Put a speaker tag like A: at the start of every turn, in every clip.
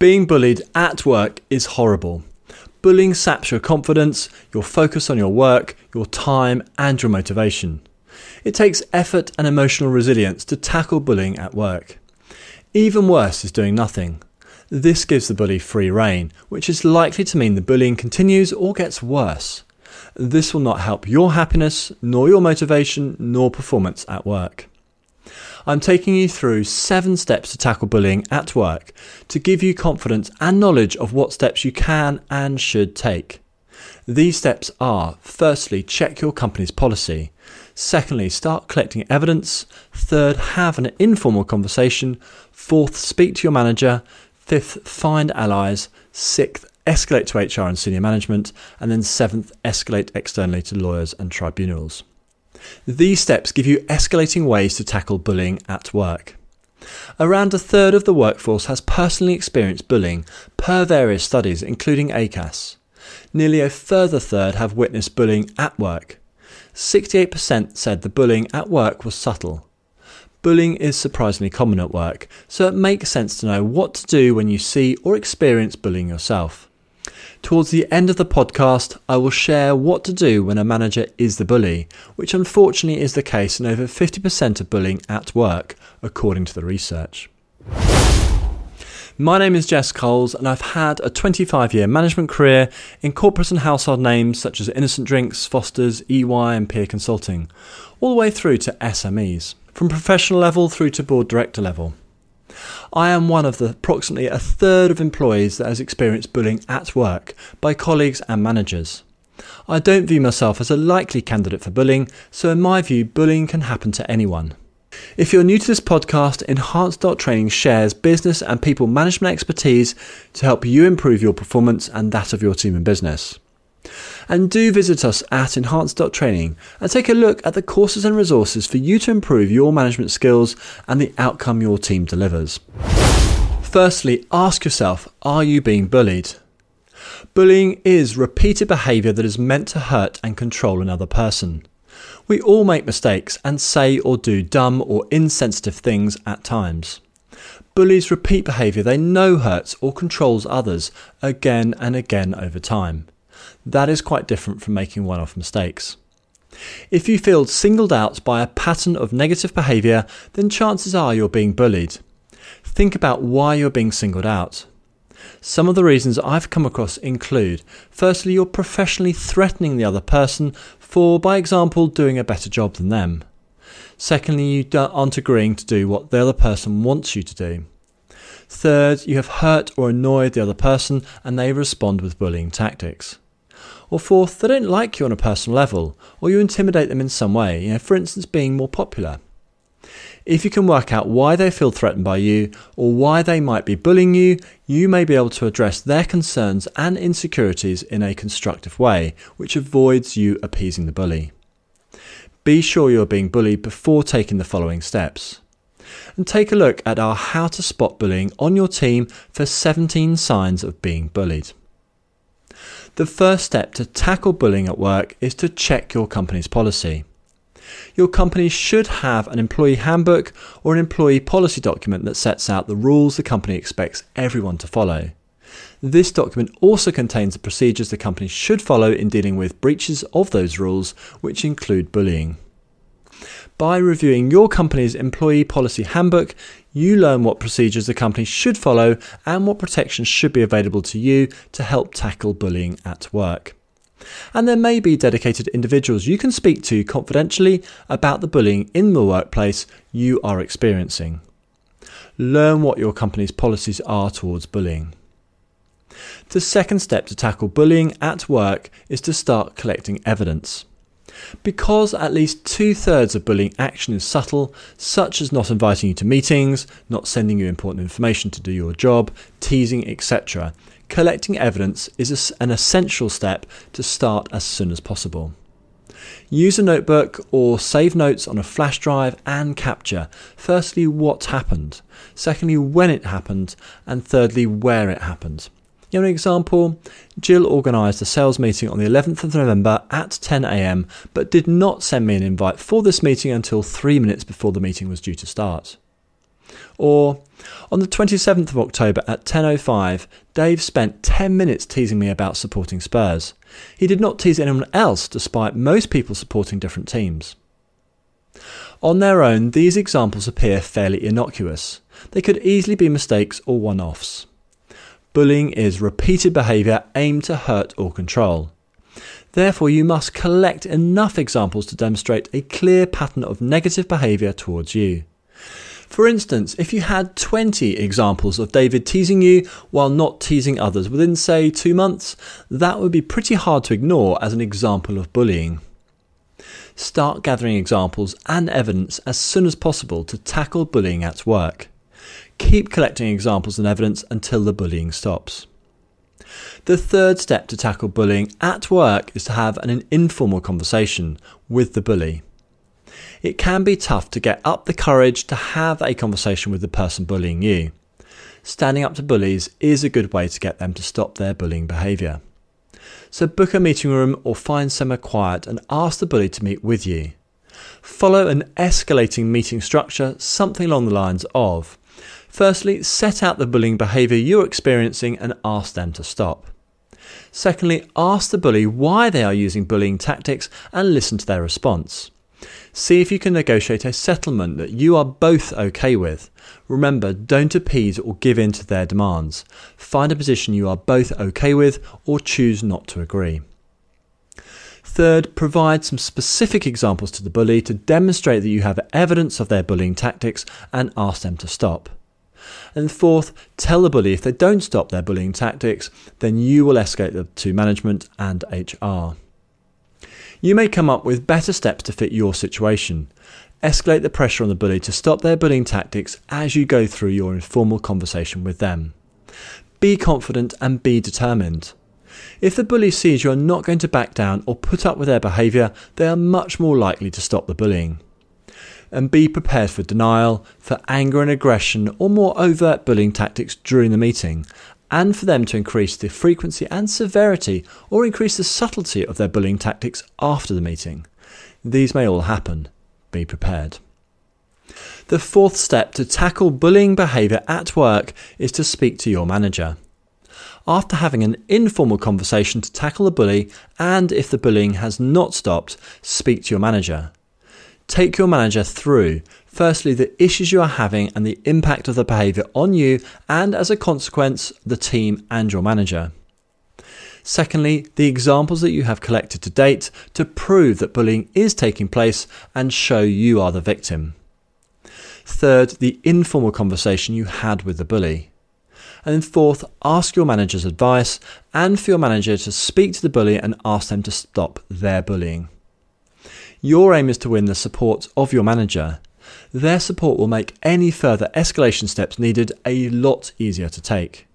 A: Being bullied at work is horrible. Bullying saps your confidence, your focus on your work, your time, and your motivation. It takes effort and emotional resilience to tackle bullying at work. Even worse is doing nothing. This gives the bully free rein, which is likely to mean the bullying continues or gets worse. This will not help your happiness, nor your motivation, nor performance at work. I'm taking you through seven steps to tackle bullying at work to give you confidence and knowledge of what steps you can and should take. These steps are firstly, check your company's policy. Secondly, start collecting evidence. Third, have an informal conversation. Fourth, speak to your manager. Fifth, find allies. Sixth, escalate to HR and senior management. And then seventh, escalate externally to lawyers and tribunals. These steps give you escalating ways to tackle bullying at work. Around a third of the workforce has personally experienced bullying per various studies, including ACAS. Nearly a further third have witnessed bullying at work. 68% said the bullying at work was subtle. Bullying is surprisingly common at work, so it makes sense to know what to do when you see or experience bullying yourself. Towards the end of the podcast, I will share what to do when a manager is the bully, which unfortunately is the case in over 50% of bullying at work, according to the research. My name is Jess Coles, and I've had a 25 year management career in corporate and household names such as Innocent Drinks, Foster's, EY, and PA Consulting, all the way through to SMEs, from professional level through to board director level. I am one of the approximately a third of employees that has experienced bullying at work by colleagues and managers. I don't view myself as a likely candidate for bullying, so in my view, bullying can happen to anyone. If you're new to this podcast, Enhanced Training shares business and people management expertise to help you improve your performance and that of your team and business. And do visit us at enhanced.training and take a look at the courses and resources for you to improve your management skills and the outcome your team delivers. Firstly, ask yourself are you being bullied? Bullying is repeated behaviour that is meant to hurt and control another person. We all make mistakes and say or do dumb or insensitive things at times. Bullies repeat behaviour they know hurts or controls others again and again over time that is quite different from making one off mistakes. If you feel singled out by a pattern of negative behaviour, then chances are you're being bullied. Think about why you're being singled out. Some of the reasons I've come across include firstly, you're professionally threatening the other person for, by example, doing a better job than them. Secondly, you aren't agreeing to do what the other person wants you to do. Third, you have hurt or annoyed the other person and they respond with bullying tactics. Or fourth, they don't like you on a personal level, or you intimidate them in some way, you know, for instance, being more popular. If you can work out why they feel threatened by you or why they might be bullying you, you may be able to address their concerns and insecurities in a constructive way, which avoids you appeasing the bully. Be sure you are being bullied before taking the following steps. And take a look at our How to Spot Bullying on your team for 17 signs of being bullied. The first step to tackle bullying at work is to check your company's policy. Your company should have an employee handbook or an employee policy document that sets out the rules the company expects everyone to follow. This document also contains the procedures the company should follow in dealing with breaches of those rules, which include bullying. By reviewing your company's employee policy handbook, you learn what procedures the company should follow and what protections should be available to you to help tackle bullying at work. And there may be dedicated individuals you can speak to confidentially about the bullying in the workplace you are experiencing. Learn what your company's policies are towards bullying. The second step to tackle bullying at work is to start collecting evidence. Because at least two thirds of bullying action is subtle, such as not inviting you to meetings, not sending you important information to do your job, teasing, etc., collecting evidence is an essential step to start as soon as possible. Use a notebook or save notes on a flash drive and capture, firstly, what happened, secondly, when it happened, and thirdly, where it happened. You know, an example Jill organised a sales meeting on the 11th of November at 10am, but did not send me an invite for this meeting until three minutes before the meeting was due to start. Or, on the 27th of October at 10.05, Dave spent 10 minutes teasing me about supporting Spurs. He did not tease anyone else despite most people supporting different teams. On their own, these examples appear fairly innocuous. They could easily be mistakes or one offs. Bullying is repeated behaviour aimed to hurt or control. Therefore, you must collect enough examples to demonstrate a clear pattern of negative behaviour towards you. For instance, if you had 20 examples of David teasing you while not teasing others within, say, two months, that would be pretty hard to ignore as an example of bullying. Start gathering examples and evidence as soon as possible to tackle bullying at work. Keep collecting examples and evidence until the bullying stops. The third step to tackle bullying at work is to have an informal conversation with the bully. It can be tough to get up the courage to have a conversation with the person bullying you. Standing up to bullies is a good way to get them to stop their bullying behaviour. So book a meeting room or find somewhere quiet and ask the bully to meet with you. Follow an escalating meeting structure, something along the lines of Firstly, set out the bullying behaviour you're experiencing and ask them to stop. Secondly, ask the bully why they are using bullying tactics and listen to their response. See if you can negotiate a settlement that you are both okay with. Remember, don't appease or give in to their demands. Find a position you are both okay with or choose not to agree. Third, provide some specific examples to the bully to demonstrate that you have evidence of their bullying tactics and ask them to stop. And fourth, tell the bully if they don't stop their bullying tactics, then you will escalate them to management and HR. You may come up with better steps to fit your situation. Escalate the pressure on the bully to stop their bullying tactics as you go through your informal conversation with them. Be confident and be determined. If the bully sees you are not going to back down or put up with their behaviour, they are much more likely to stop the bullying and be prepared for denial, for anger and aggression, or more overt bullying tactics during the meeting, and for them to increase the frequency and severity or increase the subtlety of their bullying tactics after the meeting. These may all happen. Be prepared. The fourth step to tackle bullying behaviour at work is to speak to your manager. After having an informal conversation to tackle the bully, and if the bullying has not stopped, speak to your manager. Take your manager through, firstly, the issues you are having and the impact of the behaviour on you, and as a consequence, the team and your manager. Secondly, the examples that you have collected to date to prove that bullying is taking place and show you are the victim. Third, the informal conversation you had with the bully. And then fourth, ask your manager's advice and for your manager to speak to the bully and ask them to stop their bullying. Your aim is to win the support of your manager. Their support will make any further escalation steps needed a lot easier to take.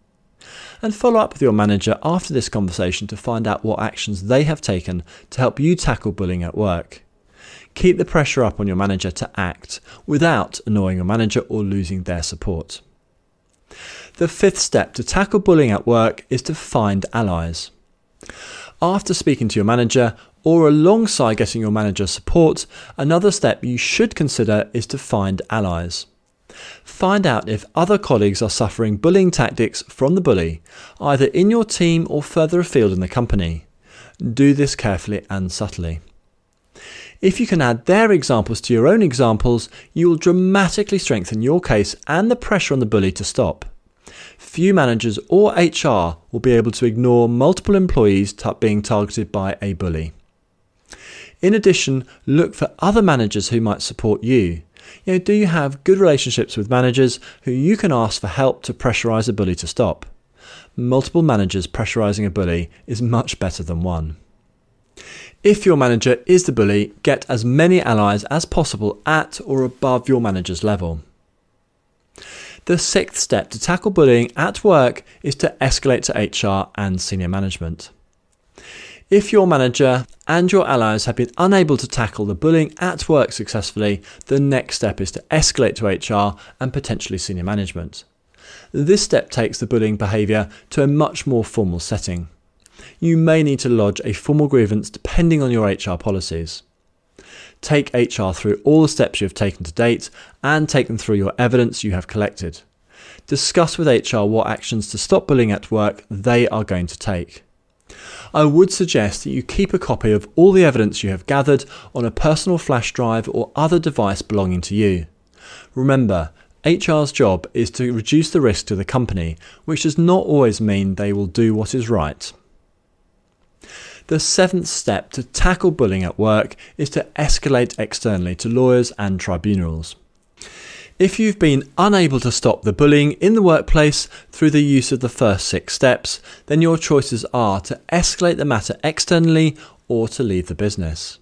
A: And follow up with your manager after this conversation to find out what actions they have taken to help you tackle bullying at work. Keep the pressure up on your manager to act without annoying your manager or losing their support. The fifth step to tackle bullying at work is to find allies. After speaking to your manager, or alongside getting your manager support, another step you should consider is to find allies. Find out if other colleagues are suffering bullying tactics from the bully, either in your team or further afield in the company. Do this carefully and subtly. If you can add their examples to your own examples, you will dramatically strengthen your case and the pressure on the bully to stop. Few managers or HR will be able to ignore multiple employees t- being targeted by a bully. In addition, look for other managers who might support you. You know, do you have good relationships with managers who you can ask for help to pressurize a bully to stop? Multiple managers pressurizing a bully is much better than one. If your manager is the bully, get as many allies as possible at or above your manager's level. The sixth step to tackle bullying at work is to escalate to HR and senior management. If your manager and your allies have been unable to tackle the bullying at work successfully, the next step is to escalate to HR and potentially senior management. This step takes the bullying behaviour to a much more formal setting. You may need to lodge a formal grievance depending on your HR policies. Take HR through all the steps you have taken to date and take them through your evidence you have collected. Discuss with HR what actions to stop bullying at work they are going to take. I would suggest that you keep a copy of all the evidence you have gathered on a personal flash drive or other device belonging to you. Remember, HR's job is to reduce the risk to the company, which does not always mean they will do what is right. The seventh step to tackle bullying at work is to escalate externally to lawyers and tribunals. If you've been unable to stop the bullying in the workplace through the use of the first six steps, then your choices are to escalate the matter externally or to leave the business.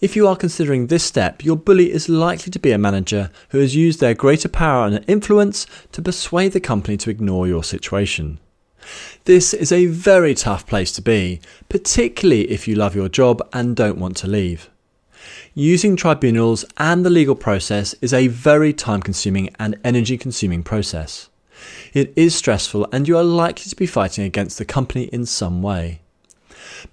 A: If you are considering this step, your bully is likely to be a manager who has used their greater power and influence to persuade the company to ignore your situation. This is a very tough place to be, particularly if you love your job and don't want to leave. Using tribunals and the legal process is a very time consuming and energy consuming process. It is stressful and you are likely to be fighting against the company in some way.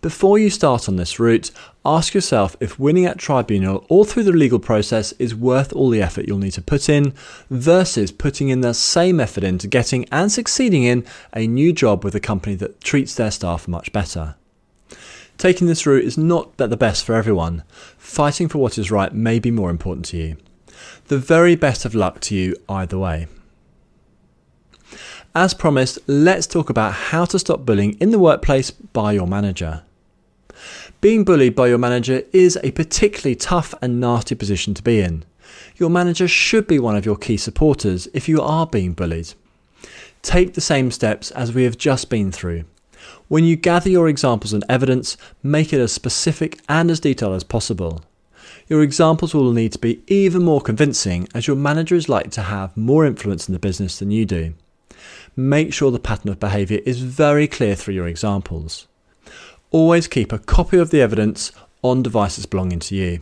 A: Before you start on this route, ask yourself if winning at tribunal or through the legal process is worth all the effort you'll need to put in versus putting in the same effort into getting and succeeding in a new job with a company that treats their staff much better. Taking this route is not the best for everyone. Fighting for what is right may be more important to you. The very best of luck to you either way. As promised, let's talk about how to stop bullying in the workplace by your manager. Being bullied by your manager is a particularly tough and nasty position to be in. Your manager should be one of your key supporters if you are being bullied. Take the same steps as we have just been through. When you gather your examples and evidence, make it as specific and as detailed as possible. Your examples will need to be even more convincing as your manager is likely to have more influence in the business than you do. Make sure the pattern of behaviour is very clear through your examples. Always keep a copy of the evidence on devices belonging to you.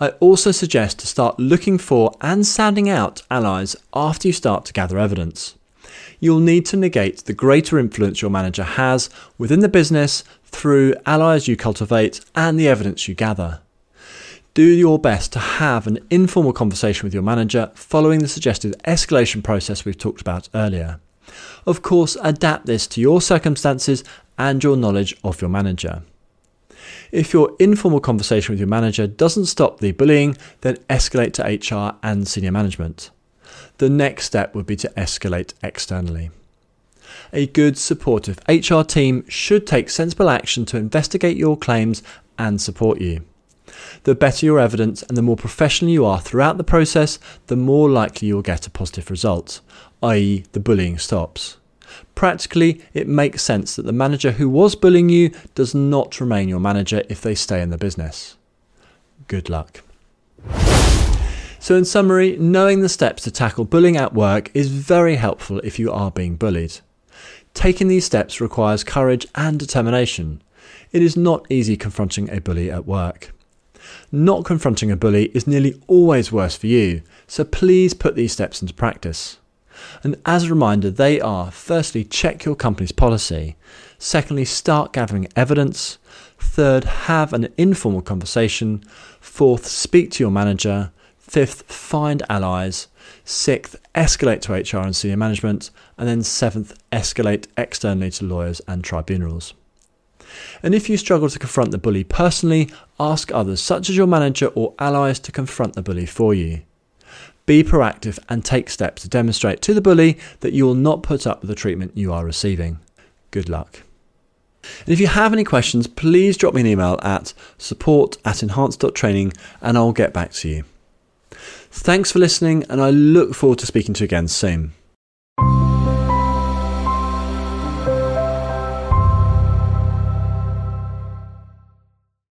A: I also suggest to start looking for and sounding out allies after you start to gather evidence you'll need to negate the greater influence your manager has within the business through allies you cultivate and the evidence you gather. Do your best to have an informal conversation with your manager following the suggested escalation process we've talked about earlier. Of course, adapt this to your circumstances and your knowledge of your manager. If your informal conversation with your manager doesn't stop the bullying, then escalate to HR and senior management the next step would be to escalate externally. A good, supportive HR team should take sensible action to investigate your claims and support you. The better your evidence and the more professional you are throughout the process, the more likely you'll get a positive result, i.e., the bullying stops. Practically, it makes sense that the manager who was bullying you does not remain your manager if they stay in the business. Good luck. So, in summary, knowing the steps to tackle bullying at work is very helpful if you are being bullied. Taking these steps requires courage and determination. It is not easy confronting a bully at work. Not confronting a bully is nearly always worse for you, so please put these steps into practice. And as a reminder, they are firstly, check your company's policy. Secondly, start gathering evidence. Third, have an informal conversation. Fourth, speak to your manager. Fifth, find allies. Sixth, escalate to HR and senior management. And then seventh, escalate externally to lawyers and tribunals. And if you struggle to confront the bully personally, ask others, such as your manager or allies, to confront the bully for you. Be proactive and take steps to demonstrate to the bully that you will not put up with the treatment you are receiving. Good luck. And if you have any questions, please drop me an email at support at enhanced.training and I'll get back to you. Thanks for listening, and I look forward to speaking to you again soon.